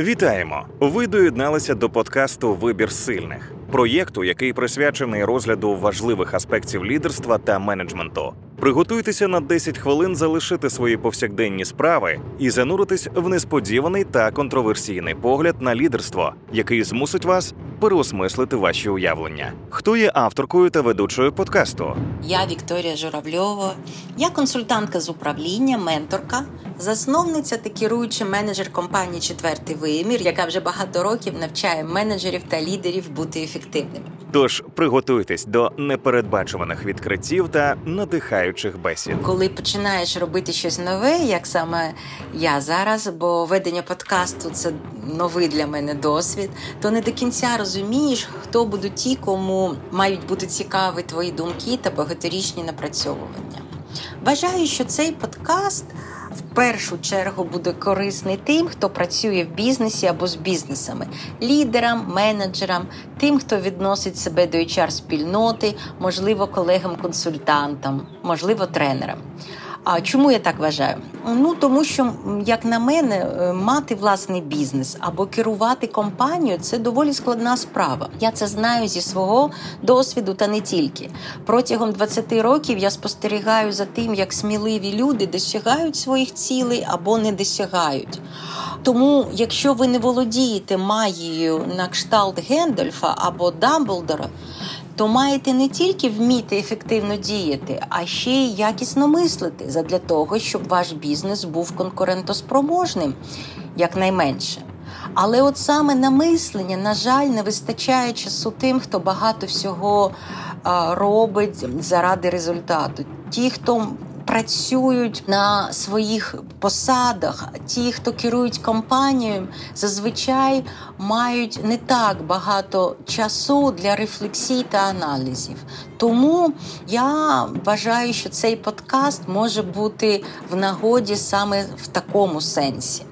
Вітаємо! Ви доєдналися до подкасту Вибір сильних, проєкту, який присвячений розгляду важливих аспектів лідерства та менеджменту. Приготуйтеся на 10 хвилин залишити свої повсякденні справи і зануритись в несподіваний та контроверсійний погляд на лідерство, який змусить вас переосмислити ваші уявлення. Хто є авторкою та ведучою подкасту? Я Вікторія Журавльова, я консультантка з управління, менторка, засновниця та керуючий менеджер компанії Четвертий вимір, яка вже багато років навчає менеджерів та лідерів бути ефективними. Тож приготуйтесь до непередбачуваних відкриттів та надихаючих бесід. Коли починаєш робити щось нове, як саме я зараз, бо ведення подкасту це новий для мене досвід, то не до кінця розумієш, хто будуть ті, кому мають бути цікаві твої думки та багаторічні напрацьовування. Вважаю, що цей подкаст в першу чергу буде корисний тим, хто працює в бізнесі або з бізнесами, лідерам, менеджерам, тим, хто відносить себе до hr спільноти, можливо, колегам-консультантам, можливо, тренерам. А чому я так вважаю? Ну тому що, як на мене, е, мати власний бізнес або керувати компанією це доволі складна справа. Я це знаю зі свого досвіду, та не тільки протягом 20 років я спостерігаю за тим, як сміливі люди досягають своїх цілей або не досягають. Тому, якщо ви не володієте магією на кшталт Гендальфа або Дамблдора, то маєте не тільки вміти ефективно діяти, а ще й якісно мислити задля того, щоб ваш бізнес був конкурентоспроможним, якнайменше. Але от саме на мислення, на жаль, не вистачає часу тим, хто багато всього робить заради результату. Ті, хто працюють на своїх посадах, ті, хто керують компанією, зазвичай мають не так багато часу для рефлексій та аналізів. Тому я вважаю, що цей подкаст може бути в нагоді саме в такому сенсі.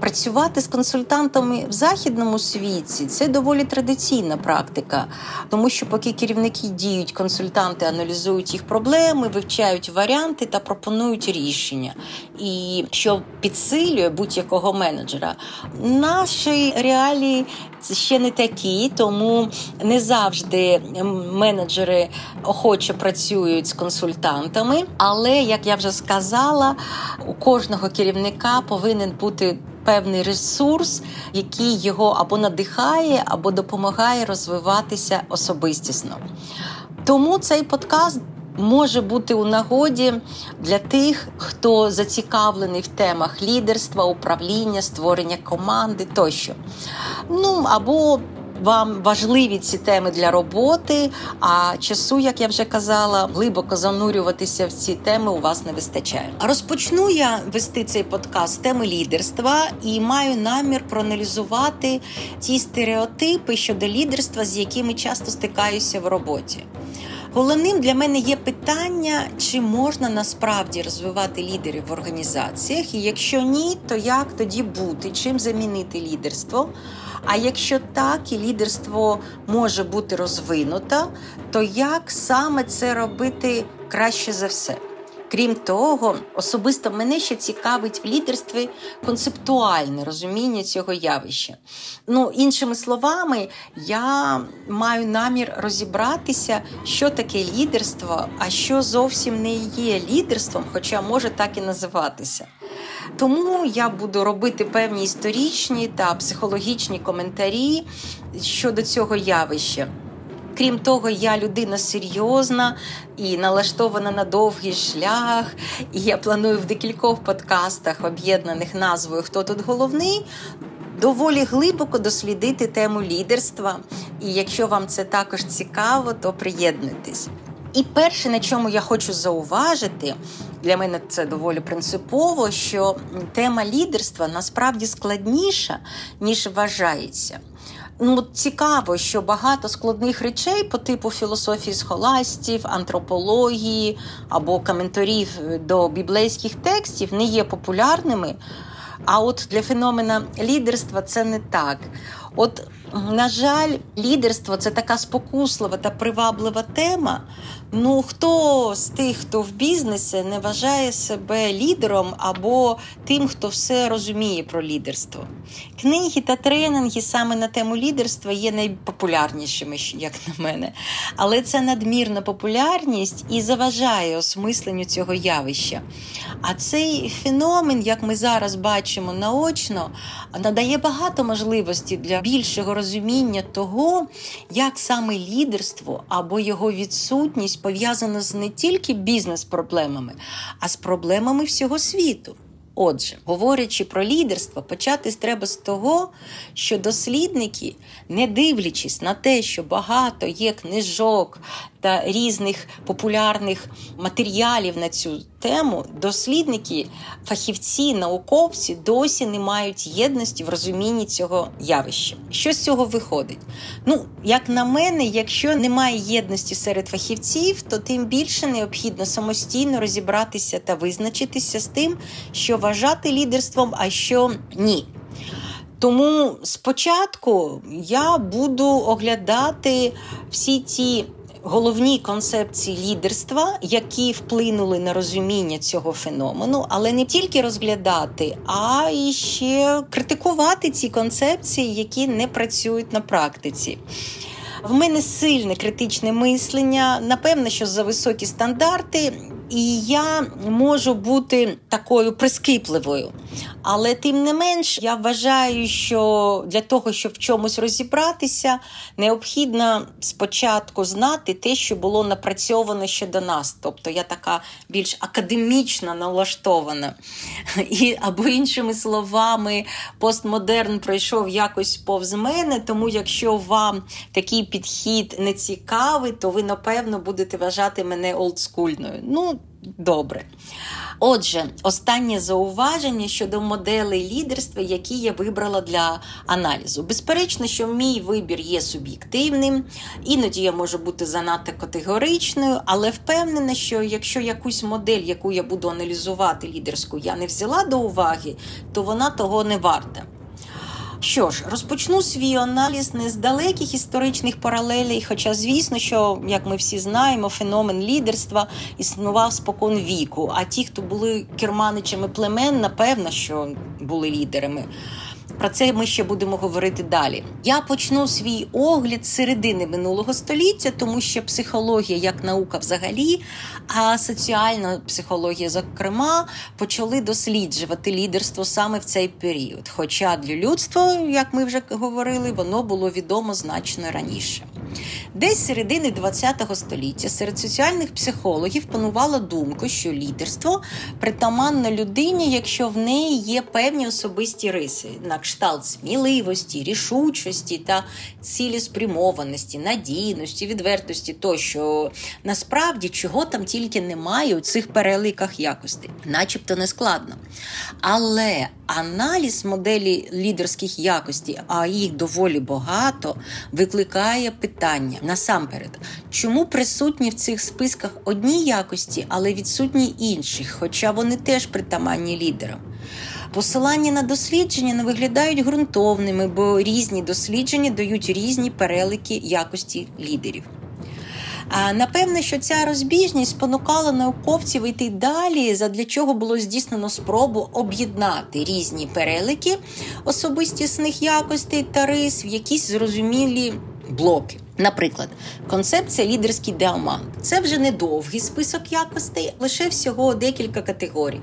Працювати з консультантами в західному світі це доволі традиційна практика, тому що поки керівники діють, консультанти аналізують їх проблеми, вивчають варіанти та пропонують рішення. І що підсилює будь-якого менеджера, наші реалії ще не такі, тому не завжди менеджери охоче працюють з консультантами. Але як я вже сказала, у кожного керівника повинен бути певний ресурс, який його або надихає, або допомагає розвиватися особистісно. Тому цей подкаст. Може бути у нагоді для тих, хто зацікавлений в темах лідерства, управління, створення команди тощо. Ну або вам важливі ці теми для роботи, а часу, як я вже казала, глибоко занурюватися в ці теми у вас не вистачає. Розпочну я вести цей подкаст теми лідерства і маю намір проаналізувати ті стереотипи щодо лідерства, з якими часто стикаюся в роботі. Головним для мене є питання, чи можна насправді розвивати лідерів в організаціях, і якщо ні, то як тоді бути, чим замінити лідерство? А якщо так і лідерство може бути розвинуто, то як саме це робити краще за все? Крім того, особисто мене ще цікавить в лідерстві концептуальне розуміння цього явища. Ну, іншими словами, я маю намір розібратися, що таке лідерство, а що зовсім не є лідерством, хоча може так і називатися. Тому я буду робити певні історичні та психологічні коментарі щодо цього явища. Крім того, я людина серйозна і налаштована на довгий шлях. І я планую в декількох подкастах, об'єднаних назвою Хто тут головний, доволі глибоко дослідити тему лідерства. І якщо вам це також цікаво, то приєднуйтесь. І перше, на чому я хочу зауважити, для мене це доволі принципово, що тема лідерства насправді складніша, ніж вважається. Ну, цікаво, що багато складних речей по типу філософії схоластів, антропології або коментарів до біблейських текстів не є популярними. А от для феномена лідерства це не так. От, на жаль, лідерство це така спокуслива та приваблива тема. Ну, хто з тих, хто в бізнесі, не вважає себе лідером або тим, хто все розуміє про лідерство? Книги та тренінги саме на тему лідерства є найпопулярнішими, як на мене. Але це надмірна популярність і заважає осмисленню цього явища. А цей феномен, як ми зараз бачимо наочно, надає багато можливостей для більшого розуміння того, як саме лідерство або його відсутність пов'язано з не тільки бізнес-проблемами, а з проблемами всього світу. Отже, говорячи про лідерство, почати треба з того, що дослідники, не дивлячись на те, що багато є книжок та різних популярних матеріалів на цю тему, дослідники, фахівці, науковці досі не мають єдності в розумінні цього явища. Що з цього виходить? Ну, як на мене, якщо немає єдності серед фахівців, то тим більше необхідно самостійно розібратися та визначитися з тим, що вважати лідерством, а що ні. Тому спочатку я буду оглядати всі ті головні концепції лідерства, які вплинули на розуміння цього феномену, але не тільки розглядати, а і ще критикувати ці концепції, які не працюють на практиці. В мене сильне критичне мислення, напевно, що за високі стандарти. І я можу бути такою прискіпливою. Але тим не менш, я вважаю, що для того, щоб в чомусь розібратися, необхідно спочатку знати те, що було напрацьовано ще до нас. Тобто я така більш академічно налаштована. І, Або іншими словами, постмодерн пройшов якось повз мене, тому якщо вам такий підхід не цікавий, то ви, напевно, будете вважати мене олдскульною. Ну, добре. Отже, останнє зауваження щодо моделей лідерства, які я вибрала для аналізу. Безперечно, що мій вибір є суб'єктивним, іноді я можу бути занадто категоричною, але впевнена, що якщо якусь модель, яку я буду аналізувати лідерську, я не взяла до уваги, то вона того не варта. Що ж, розпочну свій аналіз не з далеких історичних паралелей, хоча, звісно, що, як ми всі знаємо, феномен лідерства існував спокон віку. А ті, хто були керманичами племен, напевно, що були лідерами. Про це ми ще будемо говорити далі. Я почну свій огляд з середини минулого століття, тому що психологія як наука взагалі, а соціальна психологія, зокрема, почали досліджувати лідерство саме в цей період. Хоча для людства, як ми вже говорили, воно було відомо значно раніше. Десь з середини ХХ століття серед соціальних психологів панувала думка, що лідерство притаманно людині, якщо в неї є певні особисті риси, на кшталт сміливості, рішучості та цілеспрямованості, надійності, відвертості, тощо насправді чого там тільки немає у цих переликах якостей, начебто не складно. Але аналіз моделі лідерських якостей, а їх доволі багато, викликає питання насамперед, чому присутні в цих списках одні якості, але відсутні інших, хоча вони теж притаманні лідерам. Посилання на дослідження не виглядають ґрунтовними, бо різні дослідження дають різні перелики якості лідерів. А напевне, що ця розбіжність спонукала науковців йти далі, задля чого було здійснено спробу об'єднати різні перелики особистісних якостей та рис в якісь зрозумілі блоки. Наприклад, концепція лідерський діамант це вже не довгий список якостей, лише всього декілька категорій.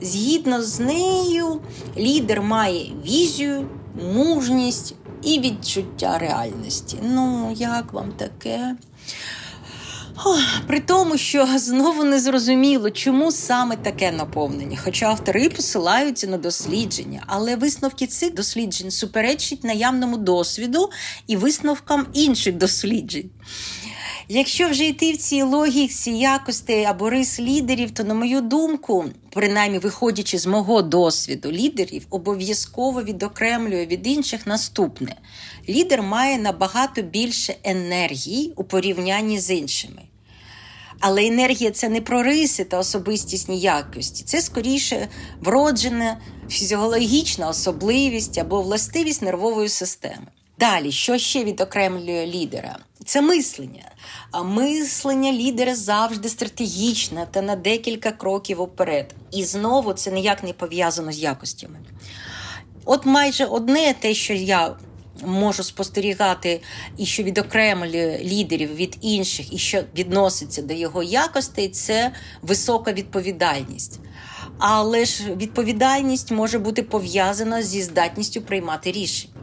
Згідно з нею, лідер має візію, мужність і відчуття реальності. Ну, як вам таке? При тому, що знову не зрозуміло, чому саме таке наповнення. Хоча автори посилаються на дослідження, але висновки цих досліджень суперечать наявному досвіду і висновкам інших досліджень. Якщо вже йти в цій логіці якостей або рис лідерів, то, на мою думку, принаймні виходячи з мого досвіду, лідерів обов'язково відокремлює від інших наступне: лідер має набагато більше енергії у порівнянні з іншими. Але енергія це не про риси та особистісні якості, це скоріше вроджена фізіологічна особливість або властивість нервової системи. Далі, що ще відокремлює лідера? Це мислення. А мислення лідера завжди стратегічне та на декілька кроків уперед. І знову це ніяк не пов'язано з якостями. От майже одне те, що я можу спостерігати, і що відокремлює лідерів від інших, і що відноситься до його якостей, це висока відповідальність. Але ж відповідальність може бути пов'язана зі здатністю приймати рішення.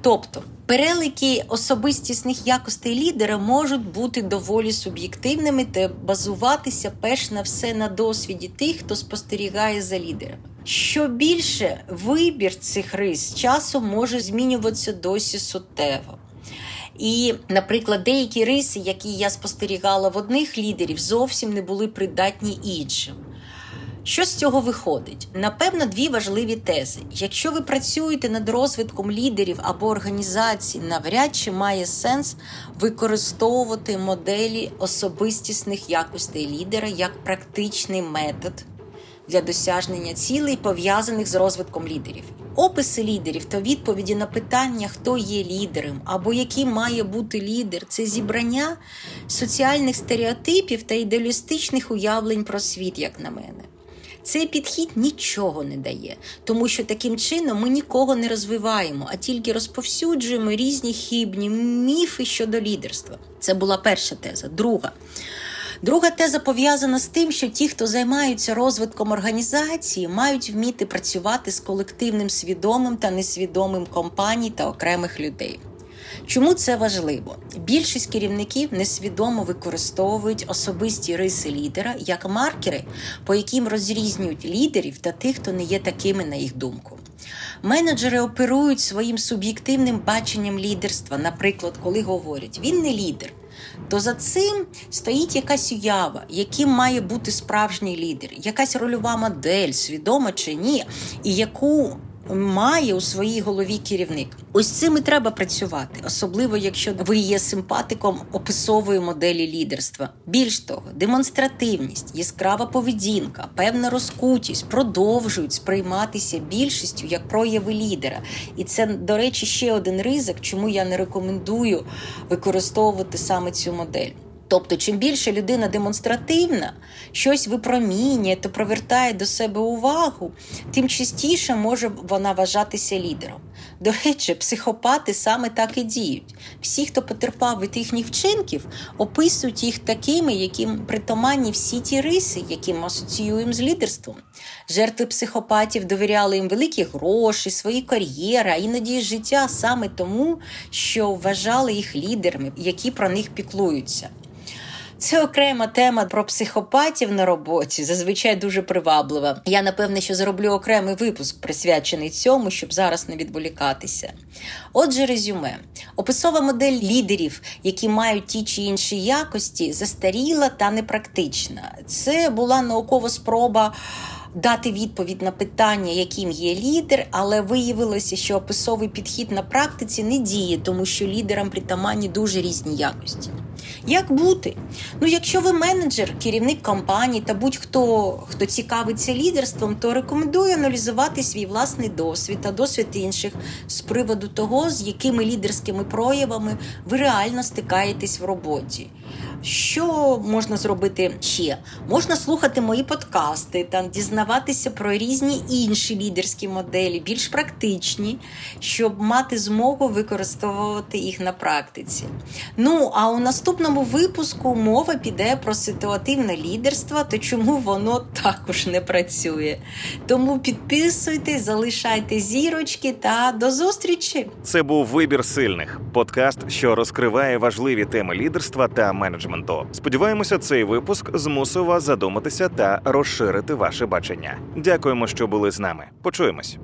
Тобто перелики особистісних якостей лідера можуть бути доволі суб'єктивними та базуватися перш на все на досвіді тих, хто спостерігає за лідерами. Що більше вибір цих рис часом може змінюватися досі суттєво. І, наприклад, деякі риси, які я спостерігала в одних лідерів, зовсім не були придатні іншим. Що з цього виходить? Напевно, дві важливі тези. Якщо ви працюєте над розвитком лідерів або організацій, навряд чи має сенс використовувати моделі особистісних якостей лідера як практичний метод для досягнення цілей, пов'язаних з розвитком лідерів. Описи лідерів та відповіді на питання, хто є лідером або яким має бути лідер, це зібрання соціальних стереотипів та ідеалістичних уявлень про світ, як на мене. Цей підхід нічого не дає, тому що таким чином ми нікого не розвиваємо, а тільки розповсюджуємо різні хибні міфи щодо лідерства. Це була перша теза. Друга. Друга теза пов'язана з тим, що ті, хто займаються розвитком організації, мають вміти працювати з колективним свідомим та несвідомим компаній та окремих людей. Чому це важливо? Більшість керівників несвідомо використовують особисті риси лідера як маркери, по яким розрізнюють лідерів та тих, хто не є такими, на їх думку. Менеджери оперують своїм суб'єктивним баченням лідерства, наприклад, коли говорять, він не лідер. То за цим стоїть якась уява, яким має бути справжній лідер, якась рольова модель, свідома чи ні, і яку має у своїй голові керівник. Ось цим і треба працювати, особливо якщо ви є симпатиком описової моделі лідерства. Більш того, демонстративність, яскрава поведінка, певна розкутість продовжують сприйматися більшістю як прояви лідера. І це, до речі, ще один ризик, чому я не рекомендую використовувати саме цю модель. Тобто, чим більше людина демонстративна, щось випромінює та привертає до себе увагу, тим частіше може вона вважатися лідером. До речі, психопати саме так і діють. Всі, хто потерпав від їхніх вчинків, описують їх такими, яким притаманні всі ті риси, які ми асоціюємо з лідерством. Жертви психопатів довіряли їм великі гроші, свої кар'єри, а іноді життя саме тому, що вважали їх лідерами, які про них піклуються. Це окрема тема про психопатів на роботі, зазвичай дуже приваблива. Я напевне, що зроблю окремий випуск, присвячений цьому, щоб зараз не відволікатися. Отже, резюме: описова модель лідерів, які мають ті чи інші якості, застаріла та непрактична. Це була наукова спроба. Дати відповідь на питання, яким є лідер, але виявилося, що описовий підхід на практиці не діє, тому що лідерам притаманні дуже різні якості. Як бути? Ну, якщо ви менеджер, керівник компанії та будь-хто хто цікавиться лідерством, то рекомендую аналізувати свій власний досвід та досвід інших з приводу того, з якими лідерськими проявами ви реально стикаєтесь в роботі. Що можна зробити ще? Можна слухати мої подкасти та дізнаватися про різні інші лідерські моделі, більш практичні, щоб мати змогу використовувати їх на практиці. Ну, а у наступному випуску мова піде про ситуативне лідерство та чому воно також не працює. Тому підписуйтесь, залишайте зірочки та до зустрічі! Це був вибір сильних подкаст, що розкриває важливі теми лідерства та менеджменту. Сподіваємося, цей випуск змусив вас задуматися та розширити ваше бачення. Дякуємо, що були з нами. Почуємось.